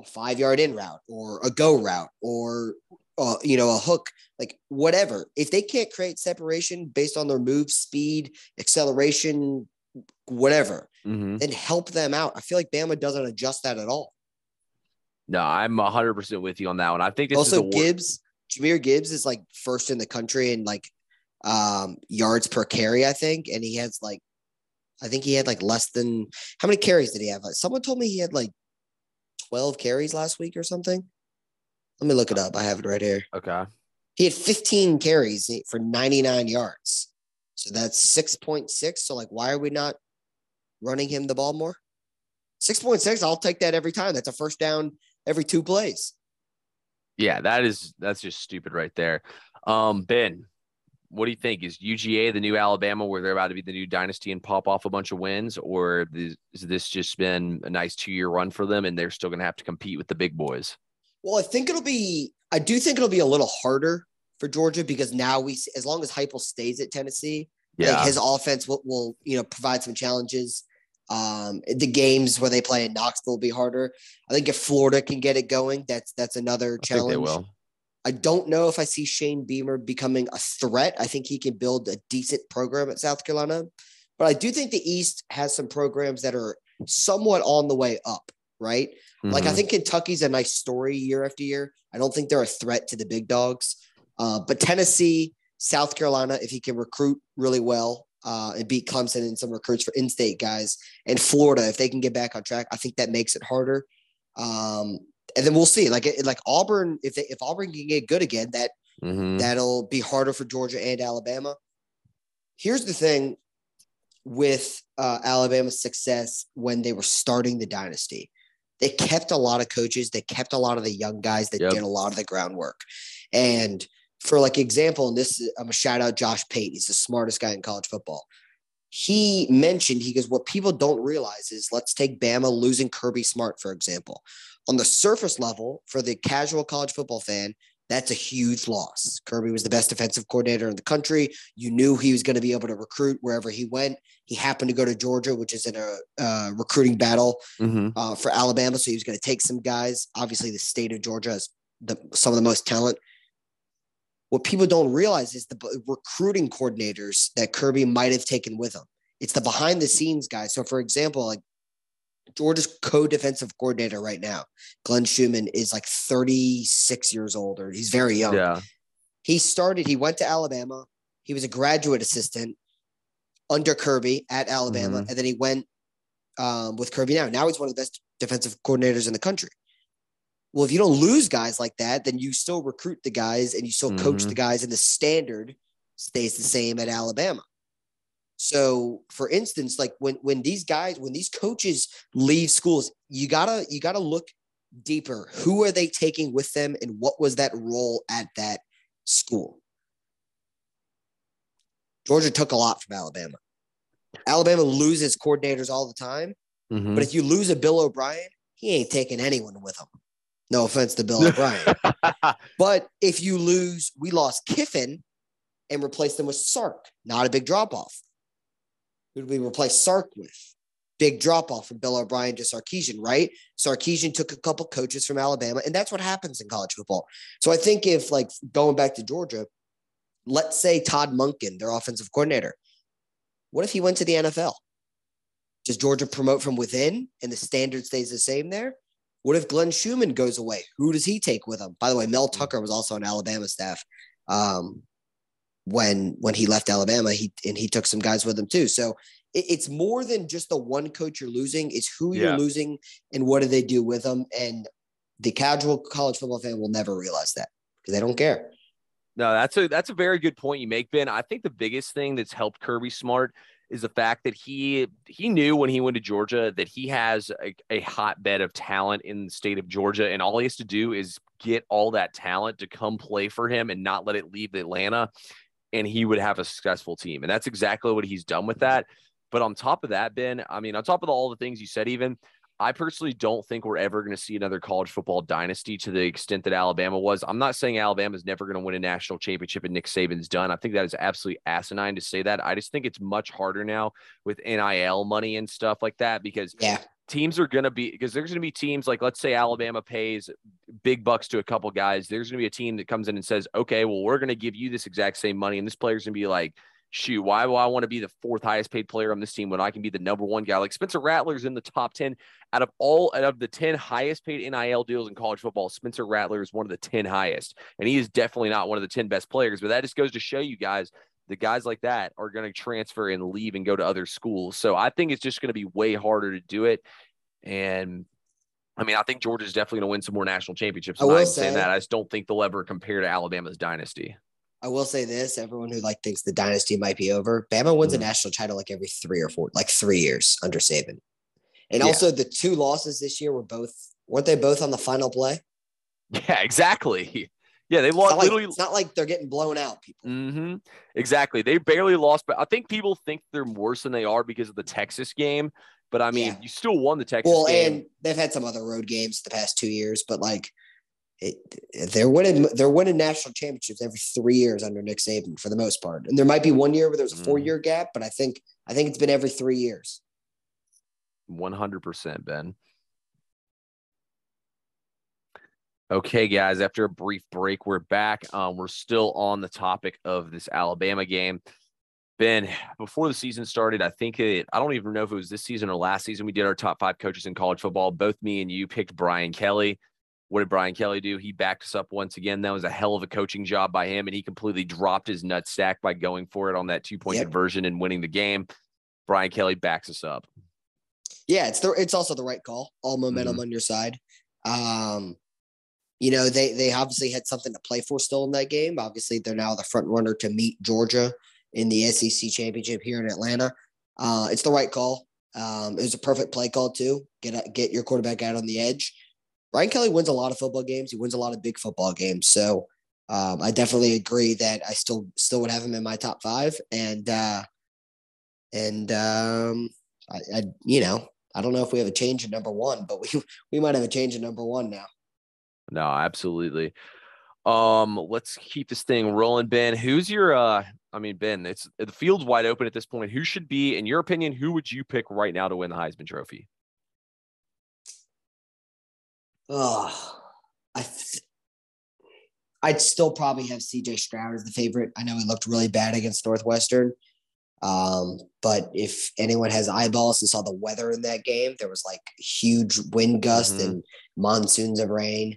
a five yard in route or a go route or uh, you know a hook, like whatever. If they can't create separation based on their move speed, acceleration, whatever, mm-hmm. then help them out. I feel like Bama doesn't adjust that at all. No, I'm 100% with you on that one. I think also Gibbs, Jahmyr Gibbs is like first in the country in like um, yards per carry, I think. And he has like, I think he had like less than how many carries did he have? Someone told me he had like 12 carries last week or something. Let me look it up. I have it right here. Okay. He had 15 carries for 99 yards. So that's 6.6. So, like, why are we not running him the ball more? 6.6, I'll take that every time. That's a first down every two plays. Yeah, that is that's just stupid right there. Um, Ben, what do you think? Is UGA the new Alabama where they're about to be the new dynasty and pop off a bunch of wins, or is this just been a nice two year run for them and they're still going to have to compete with the big boys? Well, I think it'll be. I do think it'll be a little harder for Georgia because now we, as long as Heupel stays at Tennessee, yeah, like his offense will, will you know provide some challenges. Um, the games where they play in Knoxville will be harder. I think if Florida can get it going, that's that's another I challenge. they will. I don't know if I see Shane Beamer becoming a threat. I think he can build a decent program at South Carolina, but I do think the East has some programs that are somewhat on the way up. Right, mm-hmm. like I mm-hmm. think Kentucky's a nice story year after year. I don't think they're a threat to the big dogs, uh, but Tennessee, South Carolina, if he can recruit really well, uh, and beat Clemson and some recruits for in-state guys, and Florida if they can get back on track. I think that makes it harder. Um, and then we'll see. Like like Auburn, if they, if Auburn can get good again, that mm-hmm. that'll be harder for Georgia and Alabama. Here's the thing with uh, Alabama's success when they were starting the dynasty. They kept a lot of coaches. They kept a lot of the young guys that yep. did a lot of the groundwork. And for like example, and this I'm a shout out Josh Pate. He's the smartest guy in college football. He mentioned he goes, what people don't realize is let's take Bama losing Kirby Smart for example on the surface level for the casual college football fan, that's a huge loss. Kirby was the best defensive coordinator in the country. You knew he was going to be able to recruit wherever he went. He happened to go to Georgia, which is in a uh, recruiting battle mm-hmm. uh, for Alabama. So he was going to take some guys. Obviously, the state of Georgia has the, some of the most talent. What people don't realize is the recruiting coordinators that Kirby might have taken with him. It's the behind the scenes guys. So, for example, like Georgia's co-defensive coordinator right now, Glenn Schumann, is like 36 years old, or he's very young. Yeah. He started, he went to Alabama. He was a graduate assistant under Kirby at Alabama. Mm-hmm. And then he went um, with Kirby now. Now he's one of the best defensive coordinators in the country. Well, if you don't lose guys like that, then you still recruit the guys and you still mm-hmm. coach the guys, and the standard stays the same at Alabama. So, for instance, like when when these guys, when these coaches leave schools, you gotta you gotta look deeper. Who are they taking with them, and what was that role at that school? Georgia took a lot from Alabama. Alabama loses coordinators all the time, mm-hmm. but if you lose a Bill O'Brien, he ain't taking anyone with him. No offense to Bill O'Brien, but if you lose, we lost Kiffin and replaced them with Sark. Not a big drop off. Who did we replace Sark with? Big drop off from Bill O'Brien to Sarkisian, right? Sarkisian took a couple coaches from Alabama, and that's what happens in college football. So I think if, like, going back to Georgia, let's say Todd Monken, their offensive coordinator, what if he went to the NFL? Does Georgia promote from within and the standard stays the same there? What if Glenn Schumann goes away? Who does he take with him? By the way, Mel Tucker was also on Alabama staff. Um, when when he left Alabama. He and he took some guys with him too. So it, it's more than just the one coach you're losing. It's who you're losing and what do they do with them. And the casual college football fan will never realize that because they don't care. No, that's a that's a very good point you make, Ben. I think the biggest thing that's helped Kirby Smart is the fact that he he knew when he went to Georgia that he has a, a, hotbed of talent in the state of Georgia, and all he has to do is get all that talent to come play for him and not let it leave Atlanta and he would have a successful team. And that's exactly what he's done with that. But on top of that, Ben, I mean, on top of all the things you said, even I personally don't think we're ever going to see another college football dynasty to the extent that Alabama was. I'm not saying Alabama's never going to win a national championship and Nick Saban's done. I think that is absolutely asinine to say that. I just think it's much harder now with NIL money and stuff like that because yeah teams are going to be because there's going to be teams like let's say Alabama pays big bucks to a couple guys. There's going to be a team that comes in and says, "Okay, well, we're going to give you this exact same money," and this player's going to be like, "Shoot, why do I want to be the fourth highest paid player on this team when I can be the number one guy?" Like Spencer Rattler's in the top ten out of all out of the ten highest paid NIL deals in college football. Spencer Rattler is one of the ten highest, and he is definitely not one of the ten best players. But that just goes to show you guys the guys like that are going to transfer and leave and go to other schools. So I think it's just going to be way harder to do it. And I mean, I think Georgia's definitely going to win some more national championships. I will say saying that. I just don't think they'll ever compare to Alabama's dynasty. I will say this: everyone who like thinks the dynasty might be over, Bama wins mm-hmm. a national title like every three or four, like three years under Saban. And Yeah. also the two losses this year were both weren't they both on the final play? Yeah, exactly. Yeah, they It's lost not like, it's not like they're getting blown out, people. Mm-hmm. Exactly. They barely lost, but I think people think they're worse than they are because of the Texas game. But I mean, Yeah. you still won the Texas game. Well, game. and they've had some other road games the past two years, but like it, they're winning they're winning national championships every three years under Nick Saban for the most part. And there might be one year where there's a four year gap, but I think I think it's been every three years. 100% Ben. Okay, guys, after a brief break, we're back. Um, we're still on the topic of this Alabama game. Ben, before the season started, I think it, I don't even know if it was this season or last season, we did our top five coaches in college football. Both me and you picked Brian Kelly. What did Brian Kelly do? He backed us up once again. That was a hell of a coaching job by him, and he completely dropped his nut stack by going for it on that two point Yep. conversion and winning the game. Brian Kelly backs us up. Yeah, it's the it's also the right call. All momentum on your side. Um, you know, they they obviously had something to play for still in that game. Obviously, they're now the front runner to meet Georgia in the SEC championship here in Atlanta. Uh, it's the right call. Um, it was a perfect play call too. Get get your quarterback out on the edge. Brian Kelly wins a lot of football games. He wins a lot of big football games. So um, I definitely agree that I still still would have him in my top five. And uh, and um, I, I you know I don't know if we have a change in number one, but we we might have a change in number one now. No, absolutely. Um, let's keep this thing rolling, Ben. Who's your uh I mean, Ben, it's the field's wide open at this point. Who should be, in your opinion, who would you pick right now to win the Heisman Trophy? Oh, I th- I'd still probably have CJ Stroud as the favorite. I know he looked really bad against Northwestern. Um, but if anyone has eyeballs and saw the weather in that game, there was like huge wind gust Mhm. and monsoons of rain.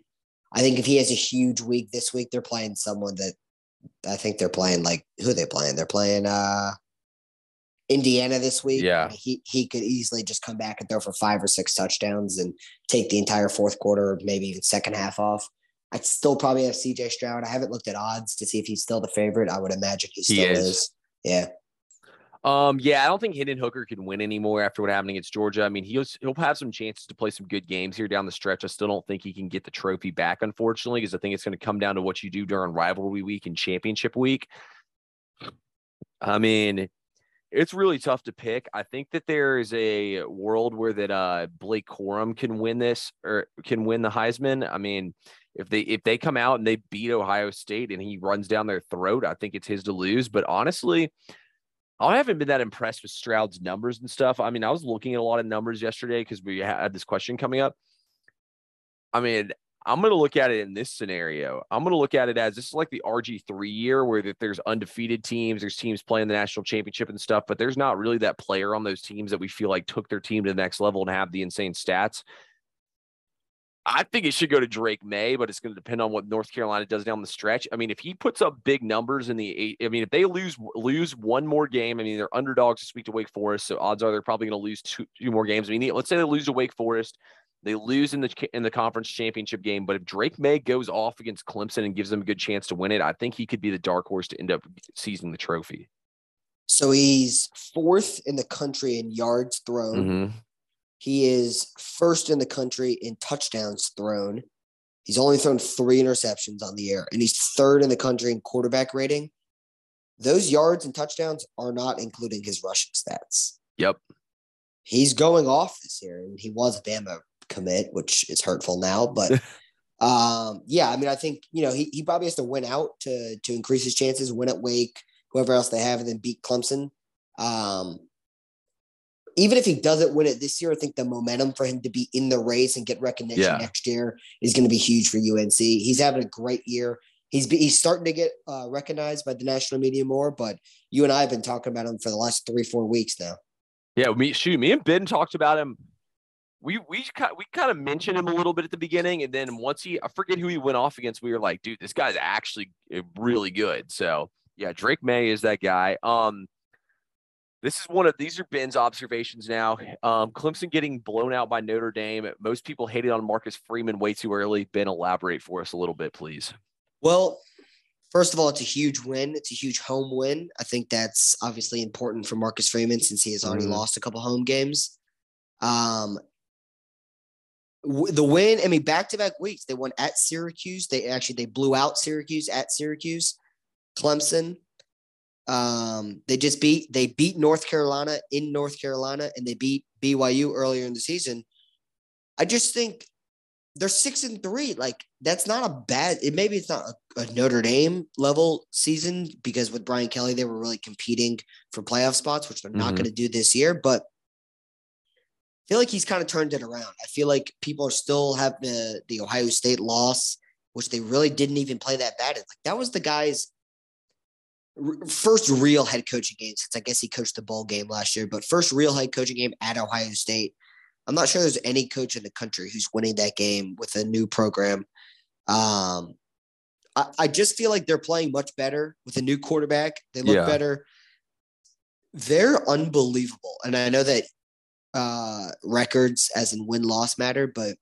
I think if he has a huge week this week, they're playing someone that I think they're playing like who are they playing? They're playing uh Indiana this week. Yeah. He he could easily just come back and throw for five or six touchdowns and take the entire fourth quarter, maybe even second half off. I'd still probably have CJ Stroud. I haven't looked at odds to see if he's still the favorite. I would imagine he He still is. is. Yeah. Um, yeah, I don't think Hendon Hooker can win anymore after what happened against Georgia. I mean, he'll he'll have some chances to play some good games here down the stretch. I still don't think he can get the trophy back, unfortunately, because I think it's going to come down to what you do during rivalry week and championship week. I mean, it's really tough to pick. I think that there is a world where that uh Blake Corum can win this or can win the Heisman. I mean, if they if they come out and they beat Ohio State and he runs down their throat, I think it's his to lose. But honestly, I haven't been that impressed with Stroud's numbers and stuff. I mean, I was looking at a lot of numbers yesterday because we had this question coming up. I mean, I'm going to look at it in this scenario. I'm going to look at it as this is like the RG3 year where there's undefeated teams, there's teams playing the national championship and stuff, but there's not really that player on those teams that we feel like took their team to the next level and have the insane stats. I think it should go to Drake Maye, but it's going to depend on what North Carolina does down the stretch. I mean, if he puts up big numbers in the eight, I mean, if they lose lose one more game, I mean, they're underdogs this week to Wake Forest, so odds are they're probably going to lose two, two more games. I mean, let's say they lose to Wake Forest, they lose in the in the conference championship game, but if Drake Maye goes off against Clemson and gives them a good chance to win it, I think he could be the dark horse to end up seizing the trophy. So he's fourth in the country in yards thrown. Mm-hmm. He is first in the country in touchdowns thrown. He's only thrown three interceptions on the air, and he's third in the country in quarterback rating. Those yards and touchdowns are not including his rushing stats. Yep. He's going off this year, and he was a Bama commit, which is hurtful now. But um, yeah, I mean, I think you know he, he probably has to win out to to increase his chances. Win at Wake, whoever else they have, and then beat Clemson. Um, even if he doesn't win it this year, I think the momentum for him to be in the race and get recognition Yeah. next year is going to be huge for UNC. He's having a great year. He's be, he's starting to get uh, recognized by the national media more, but you and I have been talking about him for the last three four weeks now. Yeah, me shoot, me and Ben talked about him. We we kind we kind of mentioned him a little bit at the beginning, and then once he I forget who he went off against, we were like, dude, this guy's actually uh, really good. So yeah, Drake Maye is that guy. Um, this is one of these are Ben's observations now. Um, Clemson getting blown out by Notre Dame. Most people hated on Marcus Freeman way too early. Ben, elaborate for us a little bit, please. Well, first of all, it's a huge win. It's a huge home win. I think that's obviously important for Marcus Freeman since he has already Mhm. lost a couple home games. Um, the win, I mean, back to back weeks, they won at Syracuse. They actually they blew out Syracuse at Syracuse, Clemson. Um, they just beat they beat North Carolina in North Carolina, and they beat BYU earlier in the season. I just think they're six and three. Like that's not a bad. It maybe it's not a, a, Notre Dame level season because with Brian Kelly they were really competing for playoff spots, which they're mm-hmm. not going to do this year. But feel like he's kind of turned it around. I feel like people are still have the the Ohio State loss, which they really didn't even play that bad. Like that was the guy's first real head coaching game since I guess he coached the bowl game last year, but first real head coaching game at Ohio State. I'm not sure there's any coach in the country who's winning that game with a new program. Um, I, I just feel like they're playing much better with a new quarterback. They look yeah. better. They're unbelievable. And I know that uh, records as in win loss matter, but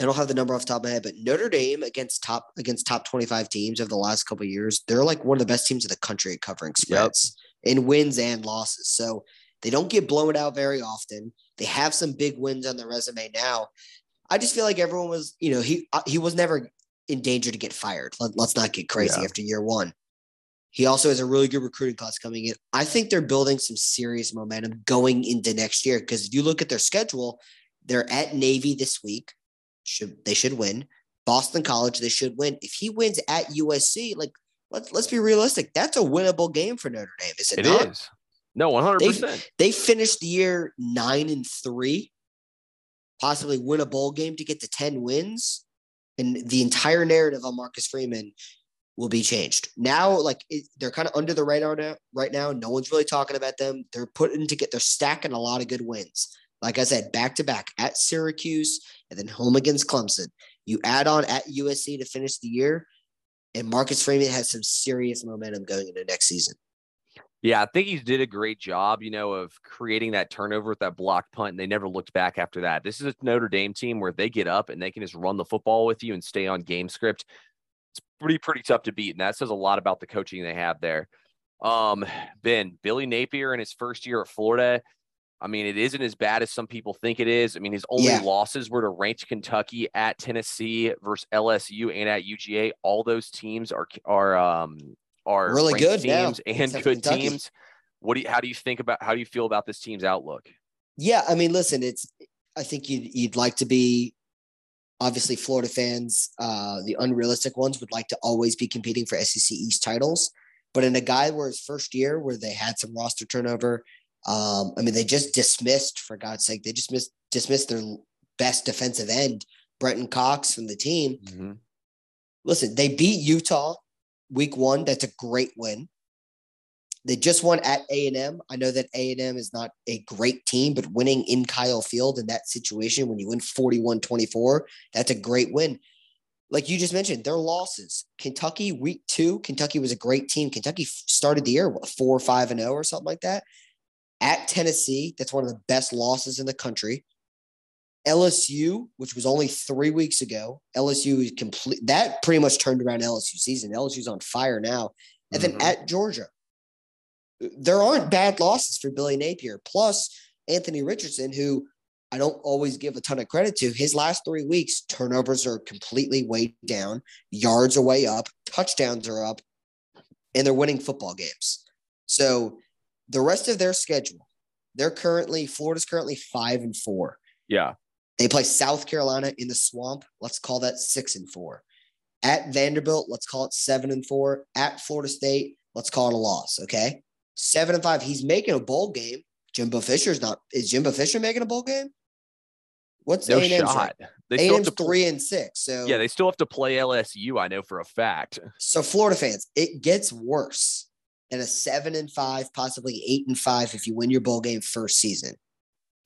I don't have the number off the top of my head, but Notre Dame against top against top 25 teams over the last couple years, they're like one of the best teams in the country at covering spreads yep. in wins and losses. So they don't get blown out very often. They have some big wins on their resume now. I just feel like everyone was, you know, he uh, he was never in danger to get fired. Let, us not get crazy yeah. after year one. He also has a really good recruiting class coming in. I think they're building some serious momentum going into next year because if you look at their schedule, they're at Navy this week. Should they should win. Boston College, they should win. If he wins at USC, like let's let's be realistic, that's a winnable game for Notre Dame, is it, it not? Is. No, one hundred percent. They finished the year nine and three, possibly win a bowl game to get to ten wins, and the entire narrative on Marcus Freeman will be changed. Now, like it, they're kind of under the radar now, right now. No one's really talking about them. They're putting to get they're stacking a lot of good wins. Like I said, back to back at Syracuse and then home against Clemson. You add on at USC to finish the year, and Marcus Freeman has some serious momentum going into next season. Yeah, I think he did a great job, you know, of creating that turnover with that block punt, and they never looked back after that. This is a Notre Dame team where they get up and they can just run the football with you and stay on game script pretty pretty tough to beat, and that says a lot about the coaching they have there. Um, Ben Billy Napier in his first year at Florida. I mean, it isn't as bad as some people think it is. I mean, his only yeah. losses were to ranked Kentucky, at Tennessee versus LSU, and at UGA. All those teams are are um are really good teams now, and good Kentucky. teams. What do you, how do you think about how do you feel about this team's outlook? Yeah, I mean, listen, it's I think you'd you'd like to be obviously Florida fans, uh, the unrealistic ones would like to always be competing for SEC East titles. But in a guy where his first year, where they had some roster turnover, um, I mean, they just dismissed, for God's sake, they just missed, dismissed their best defensive end, Brenton Cox from the team. Mm-hmm. Listen, they beat Utah week one. That's a great win. They just won at A&M. I know that A&M is not a great team, but winning in Kyle Field in that situation when you win 41-24, that's a great win. Like you just mentioned, their losses. Kentucky week 2, Kentucky was a great team. Kentucky started the year what, 4 or 5 and 0 or something like that. At Tennessee, that's one of the best losses in the country. LSU, which was only three weeks ago, LSU is complete. That pretty much turned around LSU season. LSU's on fire now. And mm-hmm. then at Georgia, there aren't bad losses for Billy Napier. Plus, Anthony Richardson, who I don't always give a ton of credit to, his last three weeks, turnovers are completely way down, yards are way up, touchdowns are up, and they're winning football games. So the rest of their schedule, they're currently, Florida's currently five and four. Yeah. They play South Carolina in the swamp. Let's call that six and four. At Vanderbilt, let's call it seven and four. At Florida State, let's call it a loss. Okay seven and five. He's making a bowl game. Jimbo Fisher's not. Is Jimbo Fisher making a bowl game? What's no A&M's shot? They A&M's three and six. So yeah, they still have to play LSU. I know for a fact. So Florida fans, it gets worse than a seven and five, possibly eight and five if you win your bowl game first season.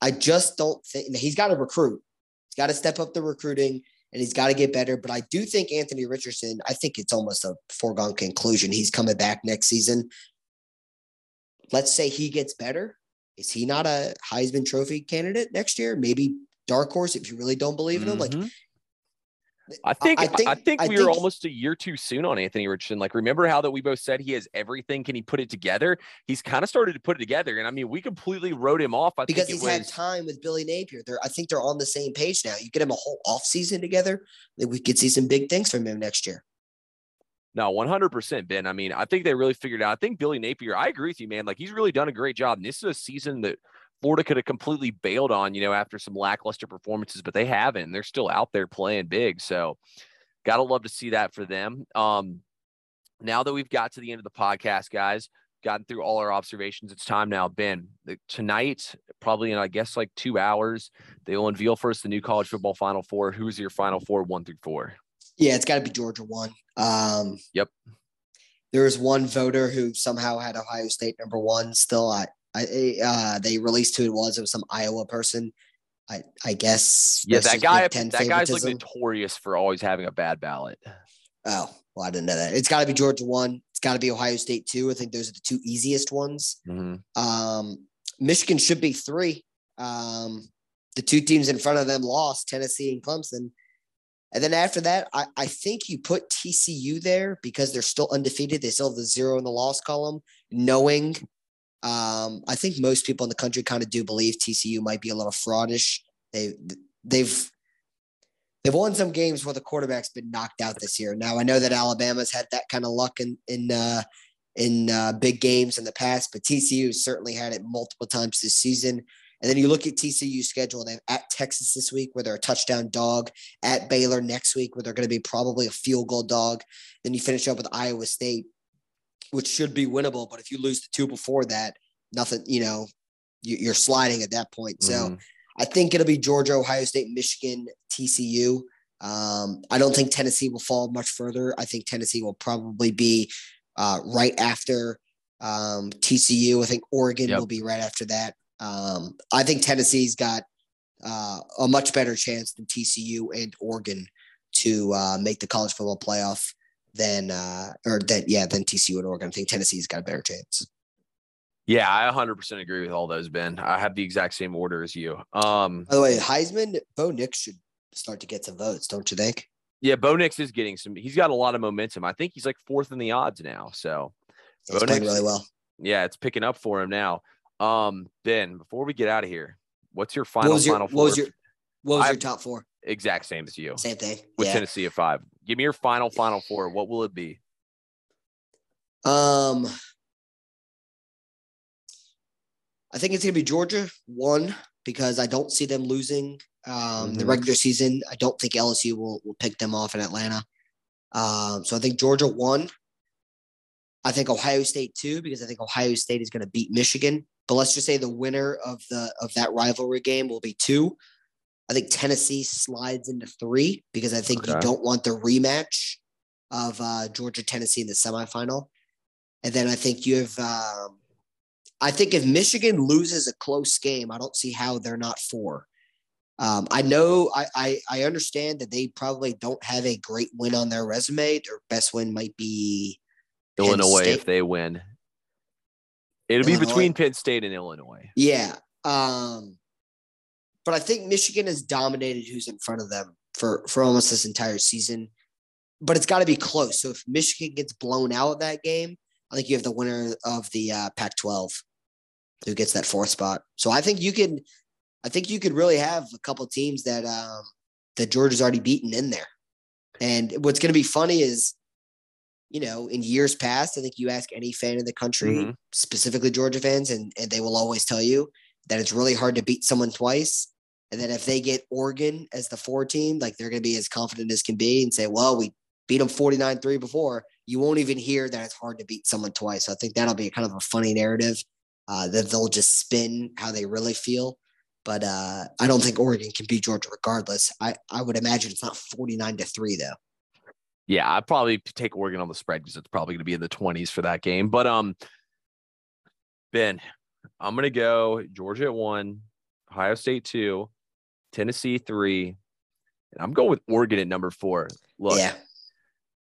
I just don't think he's got to recruit. He's got to step up the recruiting and he's got to get better. But I do think Anthony Richardson, I think it's almost a foregone conclusion. He's coming back next season let's say he gets better. Is he not a Heisman Trophy candidate next year? Maybe dark horse if you really don't believe in him. Like, mm-hmm. I think I think, I think I we think- were almost a year too soon on Anthony Richardson. Like, remember how that we both said he has everything? Can he put it together? He's kind of started to put it together, and I mean, we completely wrote him off. I because think he's it had time with Billy Napier. They're I think they're on the same page now. You get him a whole off season together, we could see some big things from him next year. No, 100% Ben. I mean, I think they really figured out. I think Billy Napier, I agree with you, man. Like, he's really done a great job. And this is a season that Florida could have completely bailed on, you know, after some lackluster performances, but they haven't. They're still out there playing big. So, gotta love to see that for them. Um, now that we've got to the end of the podcast, guys, gotten through all our observations, it's time now. Ben, tonight, probably in, I guess, like two hours, they will unveil first the new college football Final Four. Who's your Final Four, one through four? Yeah, it's got to be Georgia one. Um, Yep. There was one voter who somehow had Ohio State number one. Still, I, I uh, they released who it was. It was some Iowa person. I, I guess. Yeah, that guy. That guy's like notorious for always having a bad ballot. Oh, well, I didn't know that. It's got to be Georgia one. It's got to be Ohio State two. I think those are the two easiest ones. Mhm. Um, Michigan should be three. Um, the two teams in front of them lost Tennessee and Clemson. And then after that, I, I think you put TCU there because they're still undefeated. They still have the zero in the loss column, knowing um, I think most people in the country kind of do believe TCU might be a little fraudish. They they've they've won some games where the quarterback's been knocked out this year. Now I know that Alabama's had that kind of luck in in uh, in uh, big games in the past, but TCU certainly had it multiple times this season. And then you look at TCU's schedule. They have at Texas this week, where they're a touchdown dog. At Baylor next week, where they're going to be probably a field goal dog. Then you finish up with Iowa State, which should be winnable. But if you lose the two before that, nothing. You know, you, you're sliding at that point. So Mhm. I think it'll be Georgia, Ohio State, Michigan, TCU. Um, I don't think Tennessee will fall much further. I think Tennessee will probably be uh, right after um, TCU. I think Oregon Yep. will be right after that. Um, I think Tennessee's got uh, a much better chance than TCU and Oregon to uh, make the college football playoff than uh, or that yeah than TCU and Oregon. I think Tennessee's got a better chance. Yeah, I 100% agree with all those, Ben. I have the exact same order as you. Um, By the way, Heisman, Bo Nix should start to get some votes, don't you think? yeah, Bo Nix is getting some. He's got a lot of momentum. I think he's like fourth in the odds now. So He's Bo playing Nix- really well. yeah, it's picking up for him now. Um, Ben, before we get out of here, what's your final your final what four? was your what was your top four? exact same as you Same thing. with yeah. Tennessee at five. Give me your final final four. What will it be? Um, I think it's gonna be Georgia one because I don't see them losing um, the Mhm. regular season. I don't think LSU will will pick them off in Atlanta. Um, so I think Georgia one. I think Ohio State two because I think Ohio State is going to beat Michigan. But let's just say the winner of the of that rivalry game will be two. I think Tennessee slides into three because I think you don't want the rematch of uh, Georgia Tennessee in the semifinal. And then I think you have. Um, I think if Michigan loses a close game, I don't see how they're not four. Um, I know I, I I understand that they probably don't have a great win on their resume. Their best win might be Illinois if they win. It'll be between Penn State and Illinois. Yeah. Um, but I think Michigan has dominated who's in front of them for for almost this entire season. But it's got to be close. So if Michigan gets blown out of that game, I think you have the winner of the uh, Pac-12 who gets that fourth spot. So I think you can, I think you could really have a couple teams that um, that Georgia's already beaten in there. And what's going to be funny is, you know, in years past, I think you ask any fan in the country, Mhm. specifically Georgia fans, and, and they will always tell you that it's really hard to beat someone twice. And then if they get Oregon as the four team, like they're going to be as confident as can be and say, well, we beat them 49 3 before. You won't even hear that it's hard to beat someone twice. So I think that'll be kind of a funny narrative uh, that they'll just spin how they really feel. But uh, I don't think Oregon can beat Georgia regardless. I, I would imagine it's not 49 to 3, though. Yeah, I'd probably take Oregon on the spread because it's probably going to be in the 20s for that game. But um, Ben, I'm going to go Georgia at one, Ohio State two, Tennessee three, and I'm going with Oregon at number four. Look, yeah.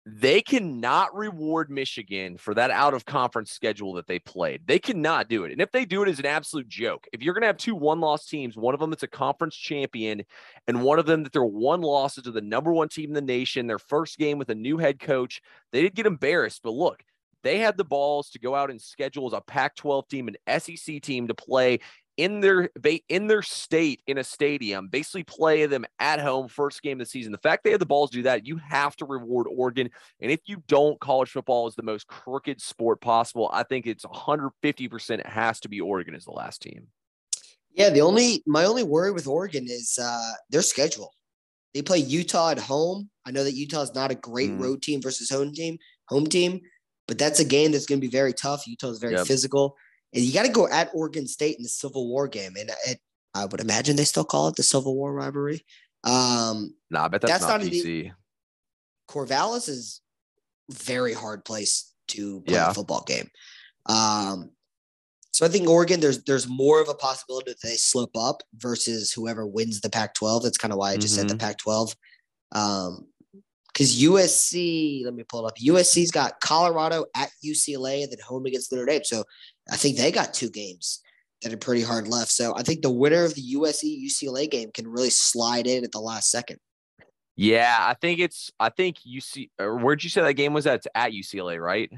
They cannot reward Michigan for that out of conference schedule that they played. They cannot do it. And if they do it, it's an absolute joke. If you're going to have two one loss teams, one of them that's a conference champion, and one of them that they're one losses to the number one team in the nation, their first game with a new head coach, they did get embarrassed. But look, they had the balls to go out and schedule as a Pac 12 team, an SEC team to play in their in their state in a stadium, basically play them at home first game of the season. The fact they had the balls to do that, you have to reward Oregon. And if you don't, college football is the most crooked sport possible. I think it's 150% it has to be Oregon as the last team. Yeah, the only my only worry with Oregon is uh, their schedule. They play Utah at home. I know that Utah is not a great mm. road team versus home team, home team, but that's a game that's going to be very tough. Utah is very yep. physical. And you got to go at Oregon State in the Civil War game, and it, I would imagine they still call it the Civil War rivalry. Um, nah, but that's, that's not, not PC. Corvallis is very hard place to play yeah. a football game. Um, so I think Oregon, there's there's more of a possibility that they slip up versus whoever wins the Pac-12. That's kind of why I just mm-hmm. said the mm-hmm. Pac-12. Um, because USC, let me pull it up. USC's got Colorado at UCLA and then home against Notre Dame. So I think they got two games that are pretty hard left. So I think the winner of the USC UCLA game can really slide in at the last second. Yeah, I think it's. I think UC. where'd you say that game was at? It's at UCLA, right?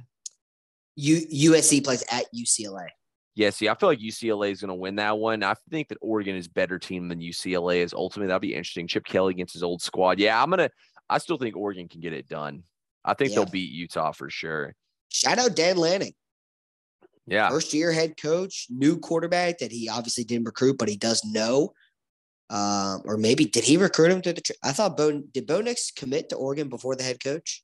U, USC plays at UCLA. Yeah, see, I feel like UCLA is going to win that one. I think that Oregon is better team than UCLA is. Ultimately, that'll be interesting. Chip Kelly against his old squad. Yeah, I'm gonna. I still think Oregon can get it done. I think yeah. they'll beat Utah for sure. Shout out Dan Lanning. Yeah. First year head coach, new quarterback that he obviously didn't recruit, but he does know. Um, or maybe did he recruit him to the? Tra- I thought Bo did Bo Nix commit to Oregon before the head coach.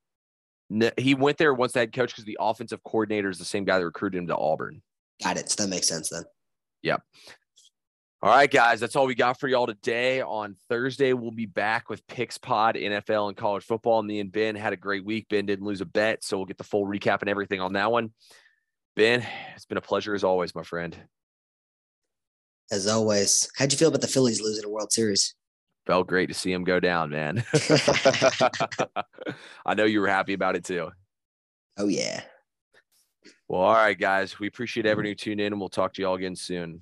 No, he went there once the head coach because the offensive coordinator is the same guy that recruited him to Auburn. Got it. So that makes sense then. Yep. All right, guys, that's all we got for y'all today. On Thursday, we'll be back with Picks Pod, NFL and college football. Me and Ben had a great week. Ben didn't lose a bet, so we'll get the full recap and everything on that one. Ben, it's been a pleasure as always, my friend. As always. How'd you feel about the Phillies losing a World Series? Felt great to see them go down, man. I know you were happy about it too. Oh, yeah. Well, all right, guys. We appreciate everyone who tuned in, and we'll talk to you all again soon.